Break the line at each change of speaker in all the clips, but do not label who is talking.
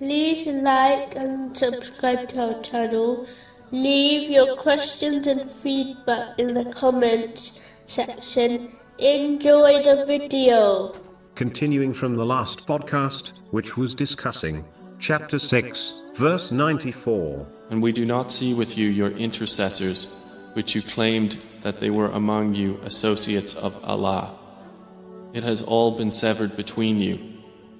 like and subscribe to our channel. Leave your questions and feedback in the comments section. Enjoy the video.
Continuing from the last podcast, which was discussing chapter 6, verse 94.
And we do not see with you your intercessors, which you claimed that they were among you associates of Allah. It has all been severed between you,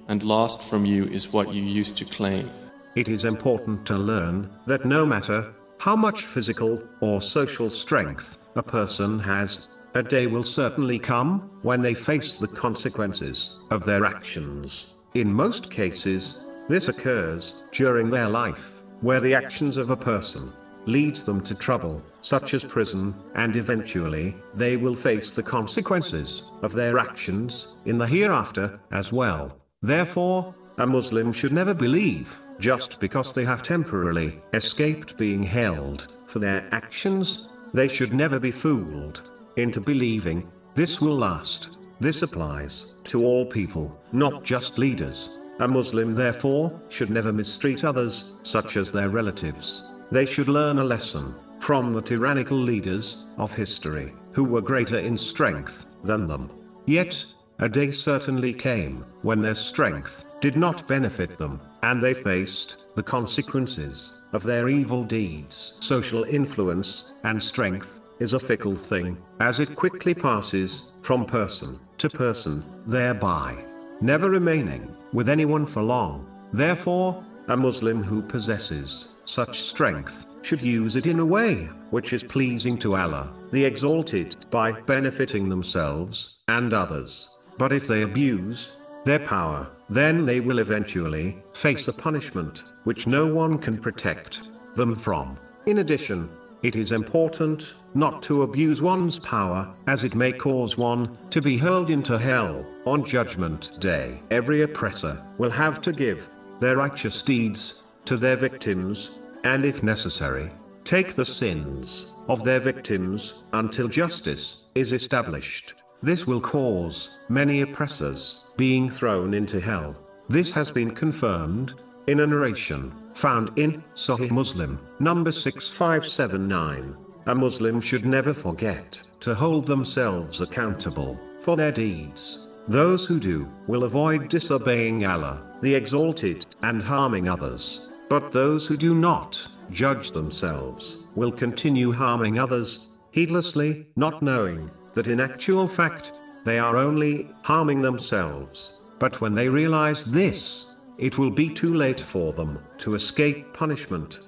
and lost from you is what you used to claim.
It is important to learn that no matter how much physical or social strength a person has, a day will certainly come when they face the consequences of their actions. In most cases, this occurs during their life, where the actions of a person leads them to trouble, such as prison, and eventually, they will face the consequences of their actions in the hereafter as well. Therefore, a Muslim should never believe, just because they have temporarily escaped being held for their actions, they should never be fooled into believing this will last. This applies to all people, not just leaders. A Muslim therefore should never mistreat others, such as their relatives. They should learn a lesson from the tyrannical leaders of history, who were greater in strength than them. Yet, a day certainly came when their strength did not benefit them, and they faced the consequences of their evil deeds. Social influence and strength is a fickle thing, as it quickly passes from person to person, thereby never remaining with anyone for long. Therefore, a Muslim who possesses such strength should use it in a way which is pleasing to Allah, the Exalted, by benefiting themselves and others. But if they abuse their power, then they will eventually face a punishment which no one can protect them from. In addition, it is important not to abuse one's power, as it may cause one to be hurled into hell on Judgment Day. Every oppressor will have to give their righteous deeds to their victims, and if necessary, take the sins of their victims until justice is established. This will cause many oppressors being thrown into hell. This has been confirmed in a narration found in Sahih Muslim, number 6579. A Muslim should never forget to hold themselves accountable for their deeds. Those who do will avoid disobeying Allah, the Exalted, and harming others. But those who do not judge themselves will continue harming others, heedlessly, not knowing that in actual fact, they are only harming themselves. But when they realize this, it will be too late for them to escape punishment.